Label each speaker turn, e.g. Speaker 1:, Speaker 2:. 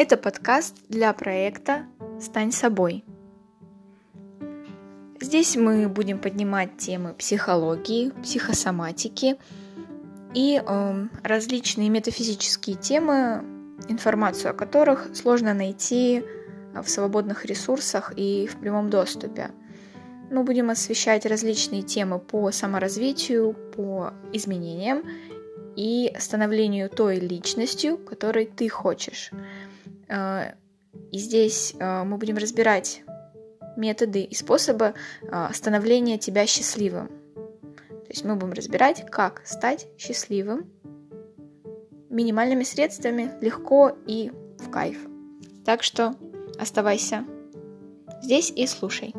Speaker 1: Это подкаст для проекта «Стань собой». Здесь мы будем поднимать темы психологии, психосоматики и э, различные метафизические темы, информацию о которых сложно найти в свободных ресурсах и в прямом доступе. Мы будем освещать различные темы по саморазвитию, по изменениям и становлению той личностью, которой ты хочешь. Э, и здесь э, мы будем разбирать методы и способы э, становления тебя счастливым. То есть мы будем разбирать, как стать счастливым минимальными средствами, легко и в кайф. Так что оставайся здесь и слушай.